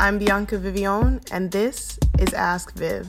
I'm Bianca Vivion, and this is Ask Viv.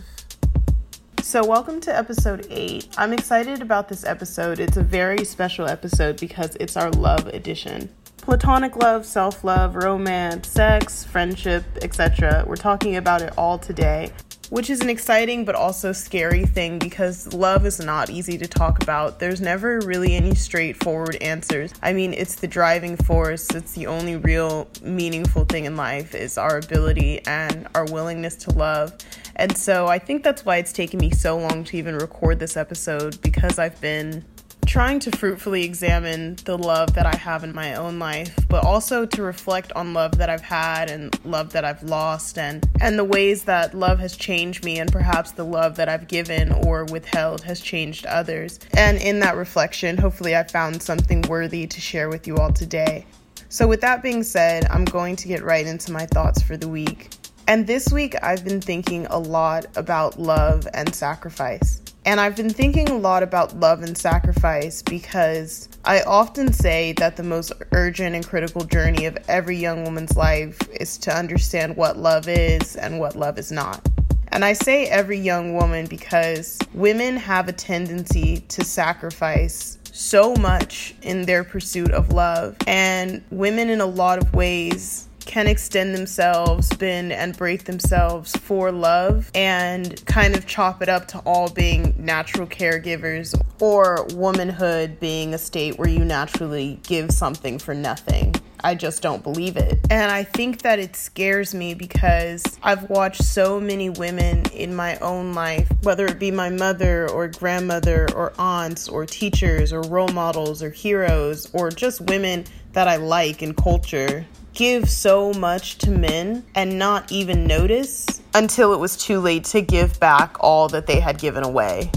So, welcome to episode 8. I'm excited about this episode. It's a very special episode because it's our love edition. Platonic love, self love, romance, sex, friendship, etc. We're talking about it all today which is an exciting but also scary thing because love is not easy to talk about. There's never really any straightforward answers. I mean, it's the driving force. It's the only real meaningful thing in life is our ability and our willingness to love. And so I think that's why it's taken me so long to even record this episode because I've been trying to fruitfully examine the love that I have in my own life, but also to reflect on love that I've had and love that I've lost and and the ways that love has changed me and perhaps the love that I've given or withheld has changed others. And in that reflection, hopefully I found something worthy to share with you all today. So with that being said, I'm going to get right into my thoughts for the week. And this week I've been thinking a lot about love and sacrifice. And I've been thinking a lot about love and sacrifice because I often say that the most urgent and critical journey of every young woman's life is to understand what love is and what love is not. And I say every young woman because women have a tendency to sacrifice so much in their pursuit of love. And women, in a lot of ways, can extend themselves, bend and break themselves for love, and kind of chop it up to all being natural caregivers or womanhood being a state where you naturally give something for nothing. I just don't believe it. And I think that it scares me because I've watched so many women in my own life, whether it be my mother or grandmother or aunts or teachers or role models or heroes or just women that I like in culture give so much to men and not even notice until it was too late to give back all that they had given away.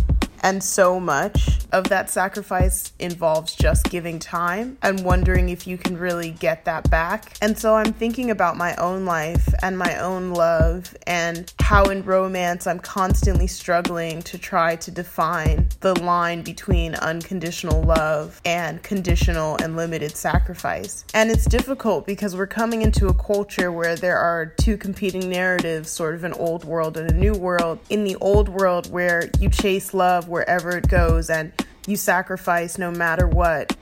And so much of that sacrifice involves just giving time and wondering if you can really get that back. And so I'm thinking about my own life and my own love and how in romance I'm constantly struggling to try to define the line between unconditional love and conditional and limited sacrifice. And it's difficult because we're coming into a culture where there are two competing narratives, sort of an old world and a new world. In the old world, where you chase love wherever it goes and you sacrifice no matter what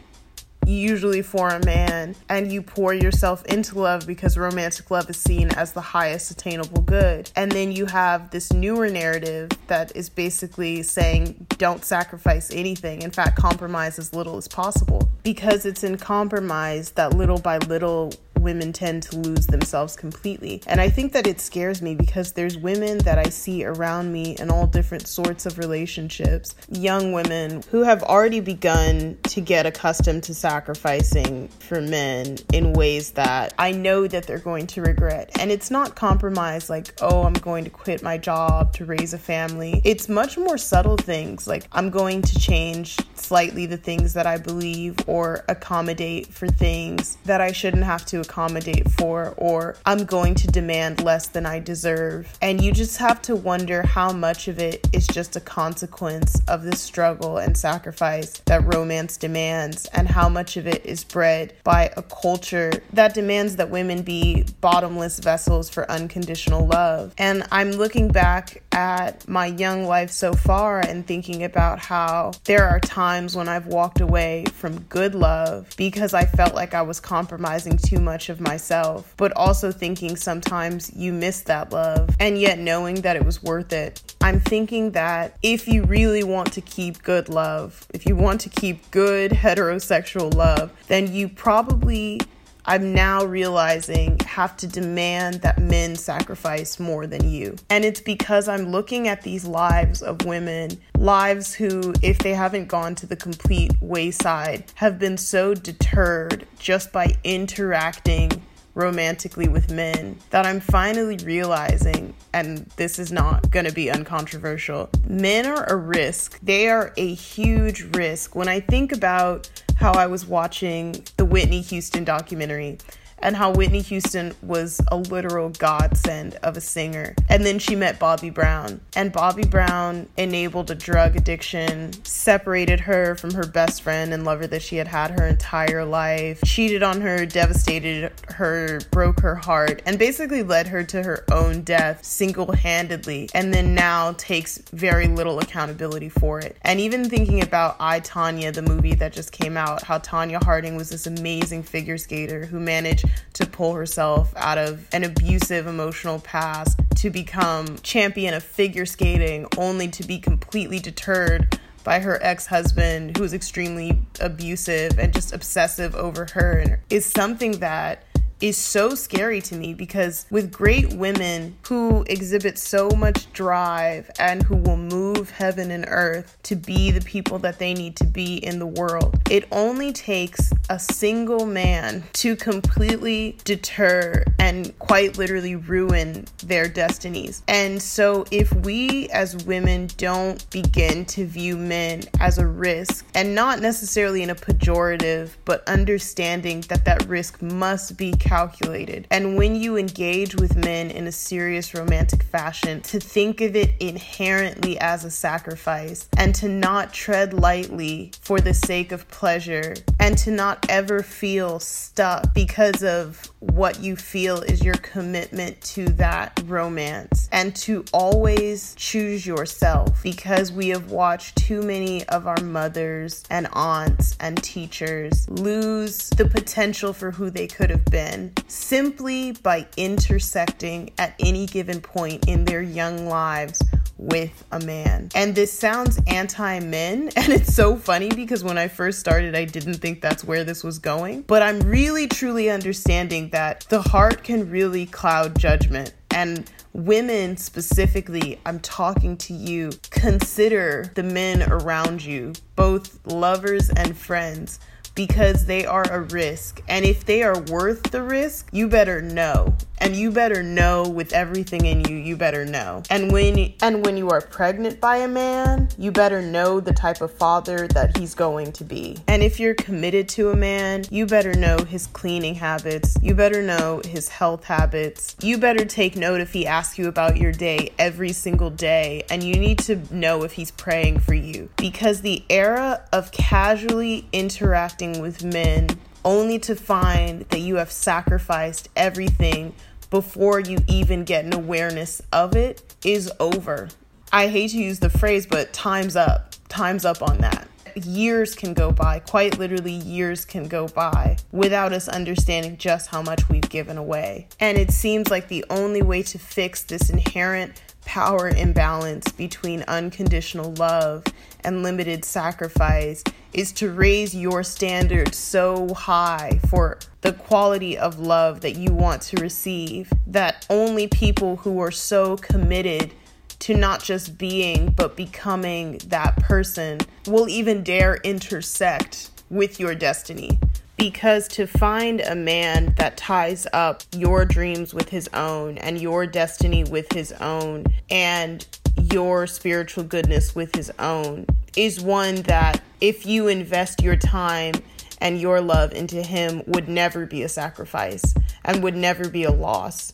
usually for a man, and you pour yourself into love because romantic love is seen as the highest attainable good. And then you have this newer narrative that is basically saying, don't sacrifice anything. In fact, compromise as little as possible. Because it's in compromise that little by little women tend to lose themselves completely. And I think that it scares me because there's women that I see around me in all different sorts of relationships, young women who have already begun to get accustomed to sacrificing for men in ways that I know that they're going to regret. And it's not compromise like, oh, I'm going to quit my job to raise a family. It's much more subtle things like I'm going to change slightly the things that I believe or accommodate for things that I shouldn't have to accommodate for, or I'm going to demand less than I deserve. And you just have to wonder how much of it is just a consequence of the struggle and sacrifice that romance demands, and how much of it is bred by a culture that demands that women be bottomless vessels for unconditional love. And I'm looking back at my young life so far and thinking about how there are times when I've walked away from good love because I felt like I was compromising too much much of myself, but also thinking sometimes you miss that love and yet knowing that it was worth it. I'm thinking that if you really want to keep good love, if you want to keep good heterosexual love, then you probably I'm now realizing have to demand that men sacrifice more than you. And it's because I'm looking at these lives of women, lives who, if they haven't gone to the complete wayside, have been so deterred just by interacting romantically with men that I'm finally realizing, and this is not going to be uncontroversial, men are a risk. They are a huge risk. When I think about how I was watching Whitney Houston documentary, and how Whitney Houston was a literal godsend of a singer. And then she met Bobby Brown, and Bobby Brown enabled a drug addiction, separated her from her best friend and lover that she had had her entire life, cheated on her, devastated her, broke her heart, and basically led her to her own death single handedly, and then now takes very little accountability for it. And even thinking about I, Tonya, the movie that just came out, how Tonya Harding was this amazing figure skater who managed to pull herself out of an abusive emotional past to become champion of figure skating only to be completely deterred by her ex-husband who was extremely abusive and just obsessive over her. Is something that is so scary to me because with great women who exhibit so much drive and who will move heaven and earth to be the people that they need to be in the world, it only takes a single man to completely deter and quite literally ruin their destinies. And so, if we as women don't begin to view men as a risk and not necessarily in a pejorative, but understanding that that risk must be calculated. And when you engage with men in a serious romantic fashion, to think of it inherently as a sacrifice and to not tread lightly for the sake of pleasure and to not ever feel stuck because of what you feel is your commitment to that romance and to always choose yourself because we have watched too many of our mothers and aunts and teachers lose the potential for who they could have been simply by intersecting at any given point in their young lives with a man. And this sounds anti men. And it's so funny because when I first started, I didn't think that's where this was going. But I'm really, truly understanding that the heart can really cloud judgment. And women specifically, I'm talking to you, consider the men around you, both lovers and friends because they are a risk. And if they are worth the risk, you better know. And you better know with everything in you, you better know. And when and when you are pregnant by a man, you better know the type of father that he's going to be. And if you're committed to a man, you better know his cleaning habits. You better know his health habits. You better take note if he asks you about your day every single day and you need to know if he's praying for you because the era of casually interacting with men only to find that you have sacrificed everything before you even get an awareness of it is over. I hate to use the phrase, but time's up. Time's up on that. Years can go by, quite literally, years can go by without us understanding just how much we've given away. And it seems like the only way to fix this inherent power imbalance between unconditional love and limited sacrifice is to raise your standards so high for the quality of love that you want to receive that only people who are so committed to not just being but becoming that person will even dare intersect with your destiny because to find a man that ties up your dreams with his own and your destiny with his own and your spiritual goodness with his own is one that if you invest your time and your love into him would never be a sacrifice and would never be a loss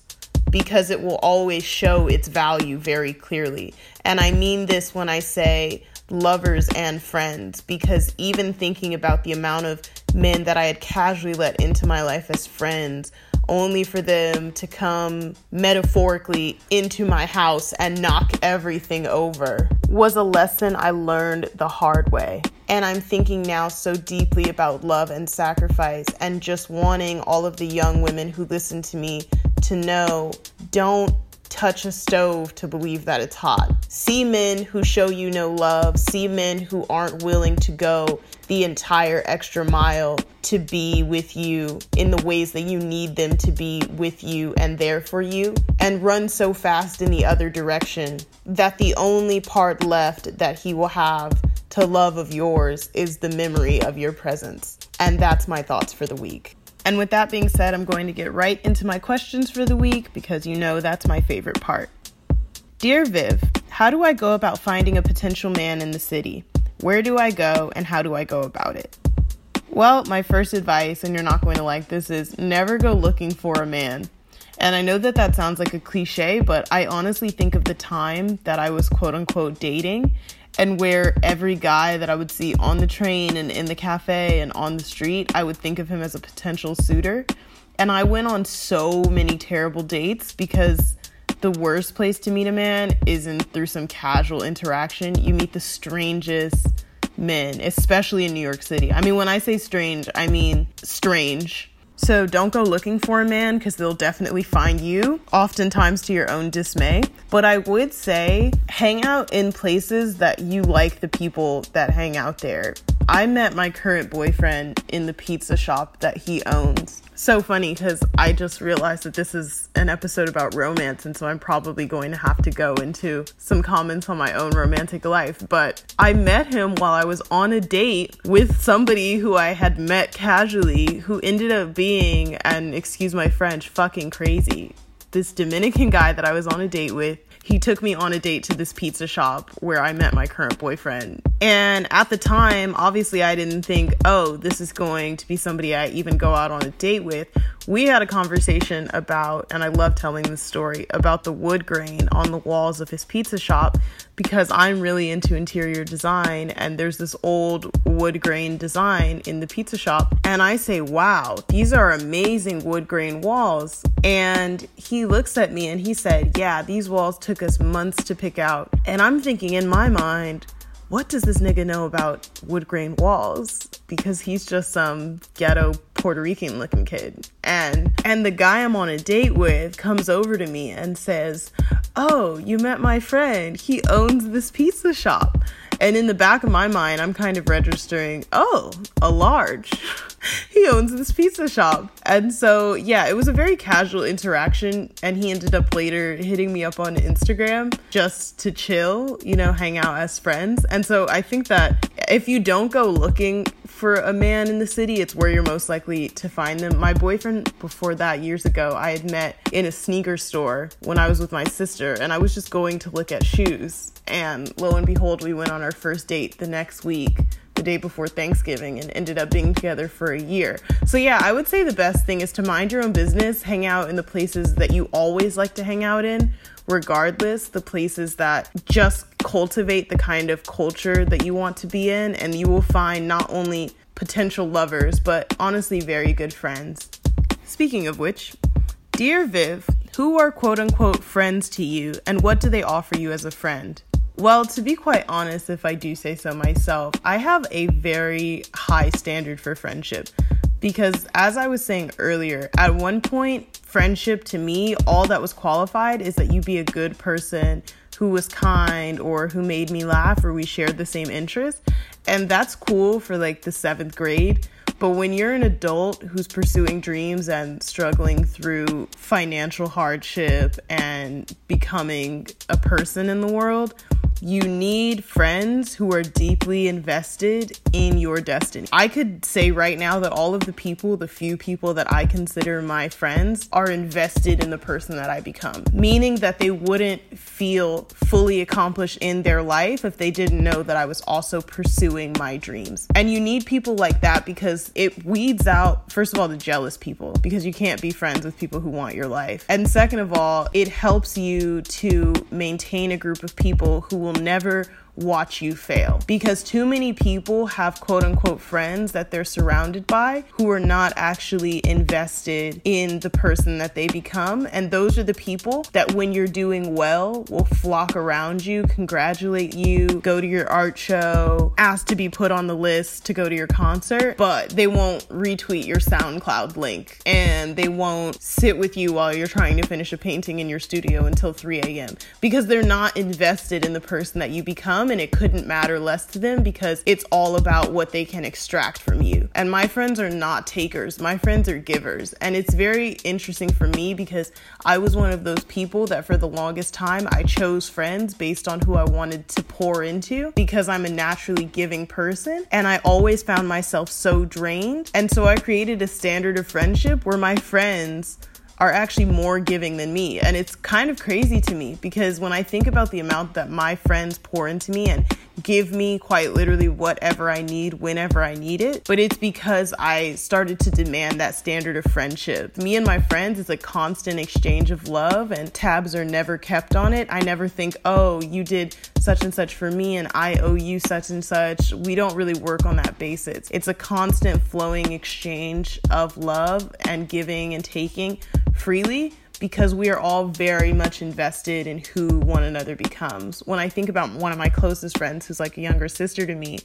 because it will always show its value very clearly. And I mean this when I say lovers and friends because even thinking about the amount of men that I had casually let into my life as friends, only for them to come metaphorically into my house and knock everything over, was a lesson I learned the hard way. And I'm thinking now so deeply about love and sacrifice and just wanting all of the young women who listen to me to know don't touch a stove to believe that it's hot. See men who show you no love. See men who aren't willing to go the entire extra mile to be with you in the ways that you need them to be with you and there for you. And run so fast in the other direction that the only part left that he will have to love of yours is the memory of your presence. And that's my thoughts for the week. And with that being said, I'm going to get right into my questions for the week because you know that's my favorite part. Dear Viv, how do I go about finding a potential man in the city? Where do I go and how do I go about it? Well, my first advice, and you're not going to like this, is never go looking for a man. And I know that that sounds like a cliche, but I honestly think of the time that I was quote unquote dating and where every guy that I would see on the train and in the cafe and on the street, I would think of him as a potential suitor. And I went on so many terrible dates because the worst place to meet a man isn't through some casual interaction. You meet the strangest men, especially in New York City. I mean, when I say strange, I mean strange. So don't go looking for a man because they'll definitely find you, oftentimes to your own dismay. But I would say hang out in places that you like the people that hang out there. I met my current boyfriend in the pizza shop that he owns so funny because I just realized that this is an episode about romance, and so I'm probably going to have to go into some comments on my own romantic life. But I met him while I was on a date with somebody who I had met casually, who ended up being, and excuse my French, fucking crazy. This Dominican guy that I was on a date with he took me on a date to this pizza shop where I met my current boyfriend. And at the time, obviously, I didn't think, oh, this is going to be somebody I even go out on a date with. We had a conversation about, and I love telling this story, about the wood grain on the walls of his pizza shop because I'm really into interior design and there's this old wood grain design in the pizza shop. And I say, wow, these are amazing wood grain walls. And he looks at me and he said, yeah, these walls took us months to pick out. And I'm thinking in my mind, what does this nigga know about wood grain walls? Because he's just some ghetto Puerto Rican looking kid. And and the guy I'm on a date with comes over to me and says, "Oh, you met my friend. He owns this pizza shop." And in the back of my mind, I'm kind of registering, "Oh, a large." he owns this pizza shop. And so, yeah, it was a very casual interaction. And he ended up later hitting me up on Instagram just to chill, you know, hang out as friends. And so I think that if you don't go looking for a man in the city, it's where you're most likely to find them. My boyfriend, before that, years ago, I had met in a sneaker store when I was with my sister, and I was just going to look at shoes. And lo and behold, we went on our first date the next week the day before Thanksgiving and ended up being together for a year. So, yeah, I would say the best thing is to mind your own business, hang out in the places that you always like to hang out in, regardless, the places that just cultivate the kind of culture that you want to be in, and you will find not only potential lovers, but honestly, very good friends. Speaking of which, Dear Viv, who are quote unquote friends to you, and what do they offer you as a friend? Well, to be quite honest, if I do say so myself, I have a very high standard for friendship. Because as I was saying earlier, at one point, friendship to me, all that was qualified is that you be a good person who was kind or who made me laugh or we shared the same interests. And that's cool for like the seventh grade. But when you're an adult who's pursuing dreams and struggling through financial hardship and becoming a person in the world, you need friends who are deeply invested in your destiny. I could say right now that all of the people, the few people that I consider my friends, are invested in the person that I become, meaning that they wouldn't feel fully accomplished in their life if they didn't know that I was also pursuing my dreams. And you need people like that because it weeds out, first of all, the jealous people, because you can't be friends with people who want your life. And second of all, it helps you to maintain a group of people who will never watch you fail because too many people have quote unquote friends that they're surrounded by who are not actually invested in the person that they become. And those are the people that when you're doing well will flock around you, congratulate you, go to your art show, ask to be put on the list to go to your concert, but they won't retweet your SoundCloud link and they won't sit with you while you're trying to finish a painting in your studio until 3 a.m. because they're not invested in the person that you become and it couldn't matter less to them because it's all about what they can extract from you. And my friends are not takers, my friends are givers. And it's very interesting for me because I was one of those people that for the longest time I chose friends based on who I wanted to pour into because I'm a naturally giving person and I always found myself so drained. And so I created a standard of friendship where my friends are actually more giving than me. And it's kind of crazy to me because when I think about the amount that my friends pour into me and give me quite literally whatever I need whenever I need it, but it's because I started to demand that standard of friendship. Me and my friends is a constant exchange of love, and tabs are never kept on it. I never think, oh, you did such and such for me and I owe you such and such. We don't really work on that basis. It's a constant flowing exchange of love and giving and taking freely because we are all very much invested in who one another becomes. When I think about one of my closest friends who's like a younger sister to me,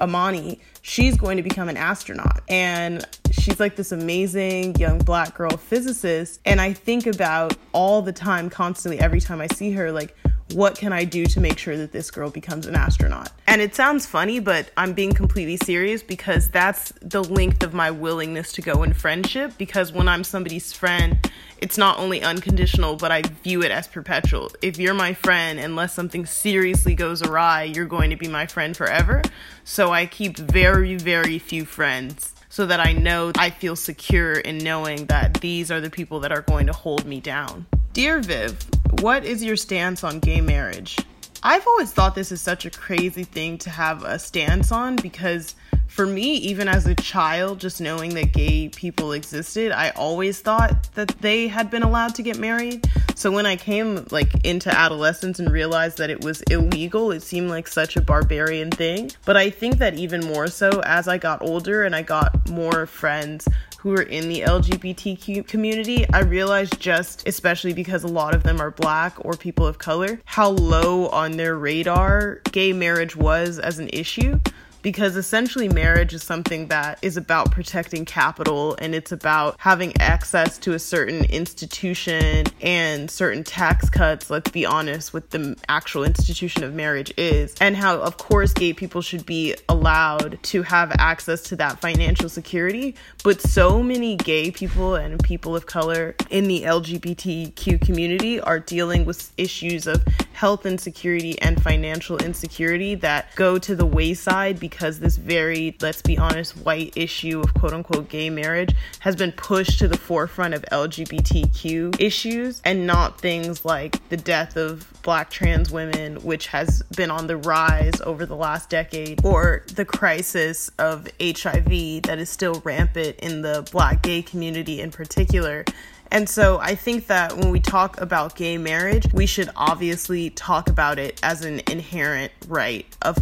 Amani, she's going to become an astronaut. And she's like this amazing young black girl physicist. And I think about all the time, constantly, every time I see her, like, what can I do to make sure that this girl becomes an astronaut? And it sounds funny, but I'm being completely serious because that's the length of my willingness to go in friendship. Because when I'm somebody's friend, it's not only unconditional, but I view it as perpetual. If you're my friend, unless something seriously goes awry, you're going to be my friend forever. So I keep very, very few friends so that I know I feel secure in knowing that these are the people that are going to hold me down. Dear Viv, what is your stance on gay marriage? I've always thought this is such a crazy thing to have a stance on because for me, even as a child, just knowing that gay people existed, I always thought that they had been allowed to get married. So when I came like into adolescence and realized that it was illegal, it seemed like such a barbarian thing. But I think that even more so as I got older and I got more friends who are in the LGBTQ community, I realized just, especially because a lot of them are black or people of color, how low on their radar gay marriage was as an issue because essentially marriage is something that is about protecting capital and it's about having access to a certain institution and certain tax cuts let's be honest with the actual institution of marriage is and how of course gay people should be allowed to have access to that financial security. But so many gay people and people of color in the LGBTQ community are dealing with issues of health insecurity and financial insecurity that go to the wayside because this very, let's be honest, white issue of quote unquote gay marriage has been pushed to the forefront of LGBTQ issues and not things like the death of black trans women, which has been on the rise over the last decade, or the crisis of HIV that is still rampant in the black gay community in particular. And so I think that when we talk about gay marriage, we should obviously talk about it as an inherent right of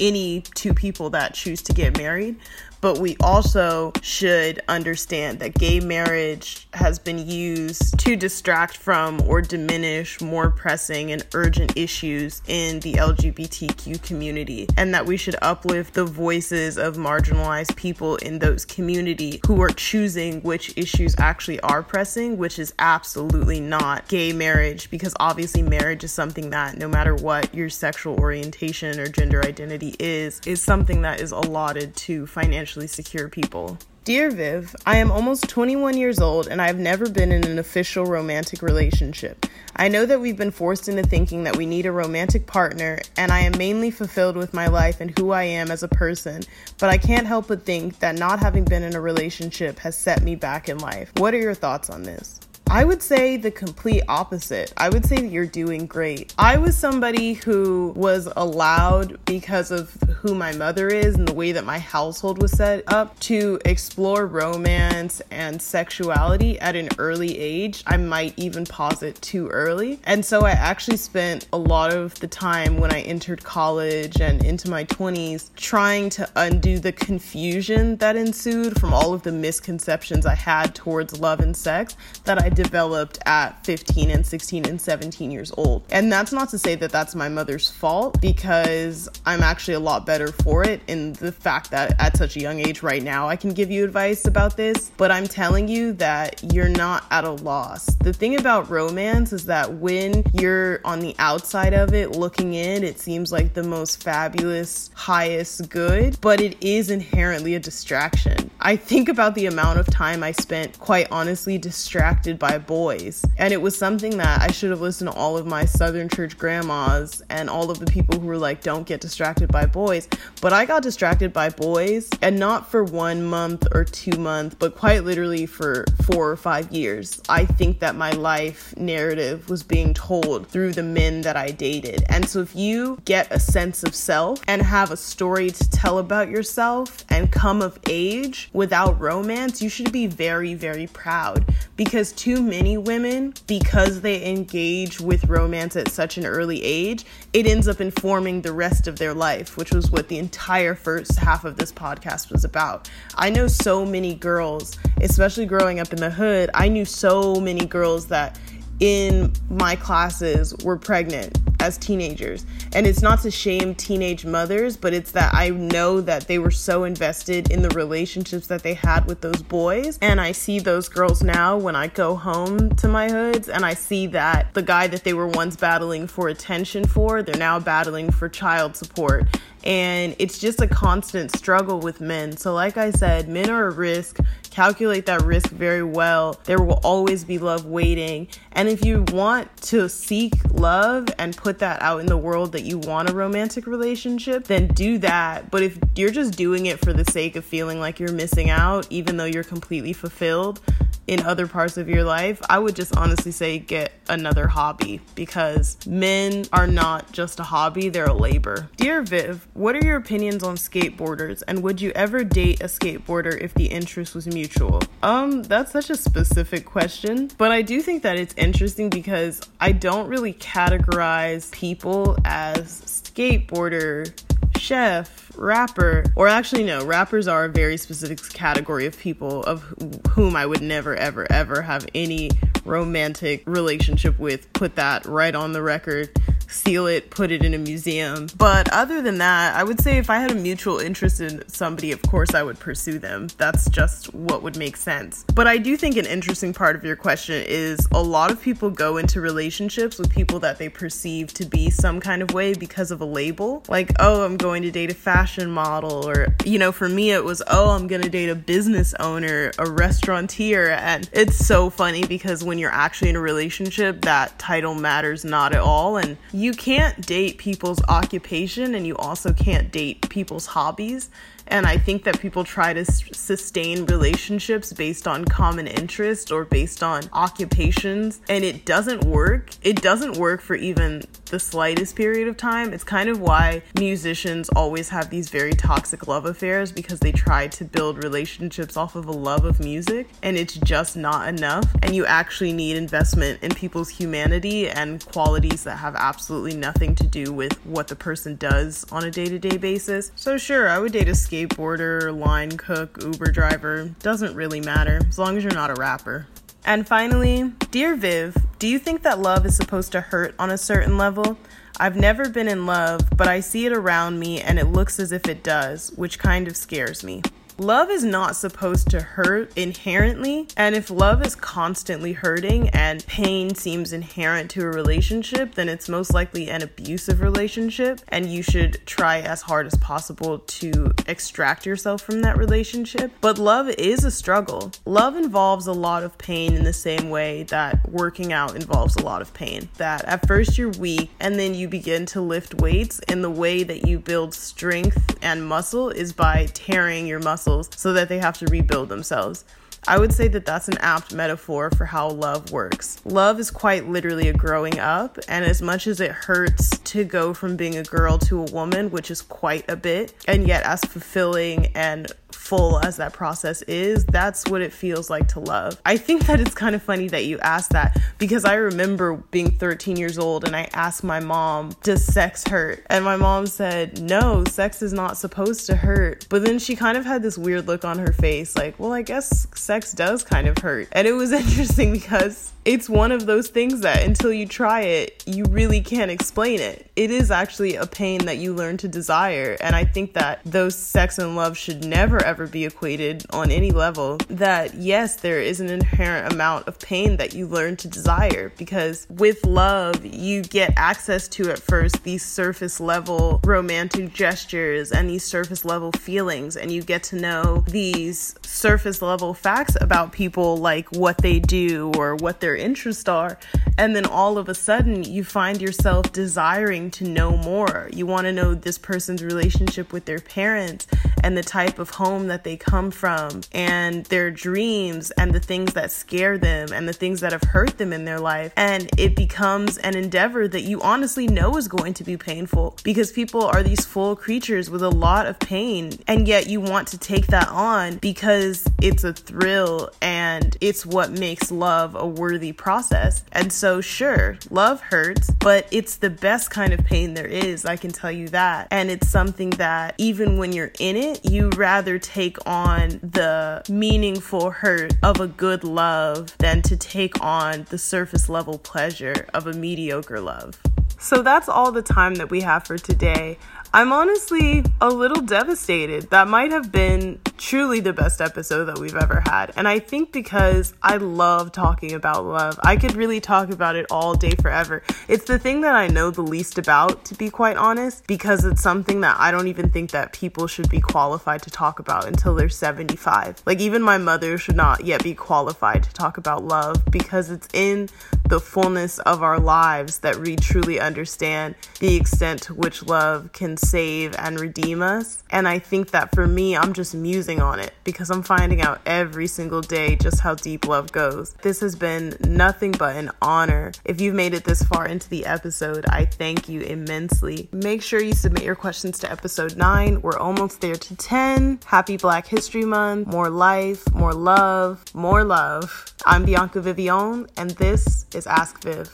any two people that choose to get married but we also should understand that gay marriage has been used to distract from or diminish more pressing and urgent issues in the LGBTQ community, and that we should uplift the voices of marginalized people in those community who are choosing which issues actually are pressing, which is absolutely not gay marriage, because obviously marriage is something that no matter what your sexual orientation or gender identity is, is something that is allotted to financial secure people. Dear Viv, I am almost 21 years old and I have never been in an official romantic relationship. I know that we've been forced into thinking that we need a romantic partner, and I am mainly fulfilled with my life and who I am as a person, but I can't help but think that not having been in a relationship has set me back in life. What are your thoughts on this? I would say the complete opposite. I would say that you're doing great. I was somebody who was allowed because of who my mother is and the way that my household was set up to explore romance and sexuality at an early age. I might even posit too early. And so I actually spent a lot of the time when I entered college and into my 20s trying to undo the confusion that ensued from all of the misconceptions I had towards love and sex that I developed at 15 and 16 and 17 years old. And that's not to say that that's my mother's fault because I'm actually a lot better for it in the fact that at such a young age right now I can give you advice about this, but I'm telling you that you're not at a loss. The thing about romance is that when you're on the outside of it looking in, it seems like the most fabulous, highest good, but it is inherently a distraction. I think about the amount of time I spent quite honestly distracted by by boys. And it was something that I should have listened to all of my Southern church grandmas and all of the people who were like, don't get distracted by boys. But I got distracted by boys, and not for one month or two months, but quite literally for four or five years. I think that my life narrative was being told through the men that I dated. And so if you get a sense of self and have a story to tell about yourself and come of age without romance, you should be very, very proud because too many women, because they engage with romance at such an early age, it ends up informing the rest of their life, which was what the entire first half of this podcast was about. I know so many girls, especially growing up in the hood, I knew so many girls that in my classes were pregnant as teenagers. And it's not to shame teenage mothers, but it's that I know that they were so invested in the relationships that they had with those boys. And I see those girls now when I go home to my hoods and I see that the guy that they were once battling for attention for, they're now battling for child support and it's just a constant struggle with men. So, like I said, men are a risk. Calculate that risk very well. There will always be love waiting. And if you want to seek love and put that out in the world that you want a romantic relationship, then do that. But if you're just doing it for the sake of feeling like you're missing out, even though you're completely fulfilled, in other parts of your life, I would just honestly say get another hobby because men are not just a hobby, they're a labor. Dear Viv, what are your opinions on skateboarders and would you ever date a skateboarder if the interest was mutual? Um, that's such a specific question, but I do think that it's interesting because I don't really categorize people as skateboarder, chef, rapper, or actually, no, rappers are a very specific category of people of whom I would never, ever, ever have any romantic relationship with. Put that right on the record seal it, put it in a museum. But other than that, I would say if I had a mutual interest in somebody, of course I would pursue them. That's just what would make sense. But I do think an interesting part of your question is a lot of people go into relationships with people that they perceive to be some kind of way because of a label. Like, oh, I'm going to date a fashion model, or, you know, for me it was, oh, I'm to date a business owner, a restaurateur. And it's so funny because when you're actually in a relationship, that title matters not at all. And you can't date people's occupation and you also can't date people's hobbies. And I think that people try to s- sustain relationships based on common interest or based on occupations, and it doesn't work. It doesn't work for even the slightest period of time. It's kind of why musicians always have these very toxic love affairs because they try to build relationships off of a love of music, and it's just not enough. And you actually need investment in people's humanity and qualities that have absolutely nothing to do with what the person does on a day to day basis. So, sure, I would date a skateboarder, line cook, Uber driver. Doesn't really matter as long as you're not a rapper. And finally, Dear Viv, do you think that love is supposed to hurt on a certain level? I've never been in love, but I see it around me and it looks as if it does, which kind of scares me. Love is not supposed to hurt inherently, and if love is constantly hurting and pain seems inherent to a relationship, then it's most likely an abusive relationship, and you should try as hard as possible to extract yourself from that relationship. But love is a struggle. Love involves a lot of pain in the same way that working out involves a lot of pain. That at first you're weak, and then you begin to lift weights, and the way that you build strength and muscle is by tearing your muscle muscles so that they have to rebuild themselves. I would say that that's an apt metaphor for how love works. Love is quite literally a growing up, and as much as it hurts to go from being a girl to a woman, which is quite a bit, and yet as fulfilling and full as that process is, that's what it feels like to love. I think that it's kind of funny that you asked that because I remember being 13 years old and I asked my mom, Does sex hurt? And my mom said, No, sex is not supposed to hurt. But then she kind of had this weird look on her face, like, Well, I guess sex does kind of hurt. And it was interesting because it's one of those things that until you try it, you really can't explain it. It is actually a pain that you learn to desire. And I think that those sex and love should never ever be equated on any level. That yes, there is an inherent amount of pain that you learn to desire because with love, you get access to at first these surface level romantic gestures and these surface level feelings, and you get to know these surface level facts about people like what they do or what their interests are. And then all of a sudden, you find yourself desiring to know more. You want to know this person's relationship with their parents and the type of home that they come from and their dreams and the things that scare them and the things that have hurt them in their life. And it becomes an endeavor that you honestly know is going to be painful because people are these full creatures with a lot of pain. And yet you want to take that on because it's a thrill and it's what makes love a worthy process. And so, sure, love hurts, but it's the best kind of pain there is. I can tell you that. And it's something that even when you're in it, you rather take on the meaningful hurt of a good love than to take on the surface level pleasure of a mediocre love. So that's all the time that we have for today. I'm honestly a little devastated. That might have been truly the best episode that we've ever had. And I think because I love talking about love, I could really talk about it all day forever. It's the thing that I know the least about, to be quite honest, because it's something that I don't even think that people should be qualified to talk about until they're 75. Like, even my mother should not yet be qualified to talk about love because it's in the fullness of our lives that we truly understand the extent to which love can save and redeem us. And I think that for me, I'm just musing on it because I'm finding out every single day just how deep love goes. This has been nothing but an honor. If you've made it this far into the episode, I thank you immensely. Make sure you submit your questions to episode 9. We're almost there to 10. Happy Black History Month. More life, more love, more love. I'm Bianca Vivion, and this is Ask Viv.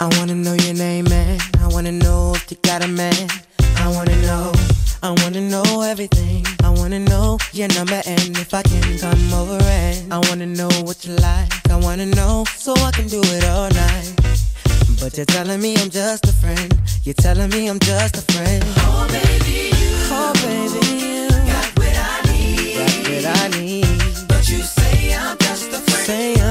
I wanna know your name, man. I wanna know if you got a man. I wanna know, I wanna know everything wanna know your number and if I can come over and I wanna know what you like. I wanna know so I can do it all night. But you're telling me I'm just a friend. You're telling me I'm just a friend. Oh baby, you. Oh baby, you. Got what I need. Got what I need. But you say I'm just a friend. Say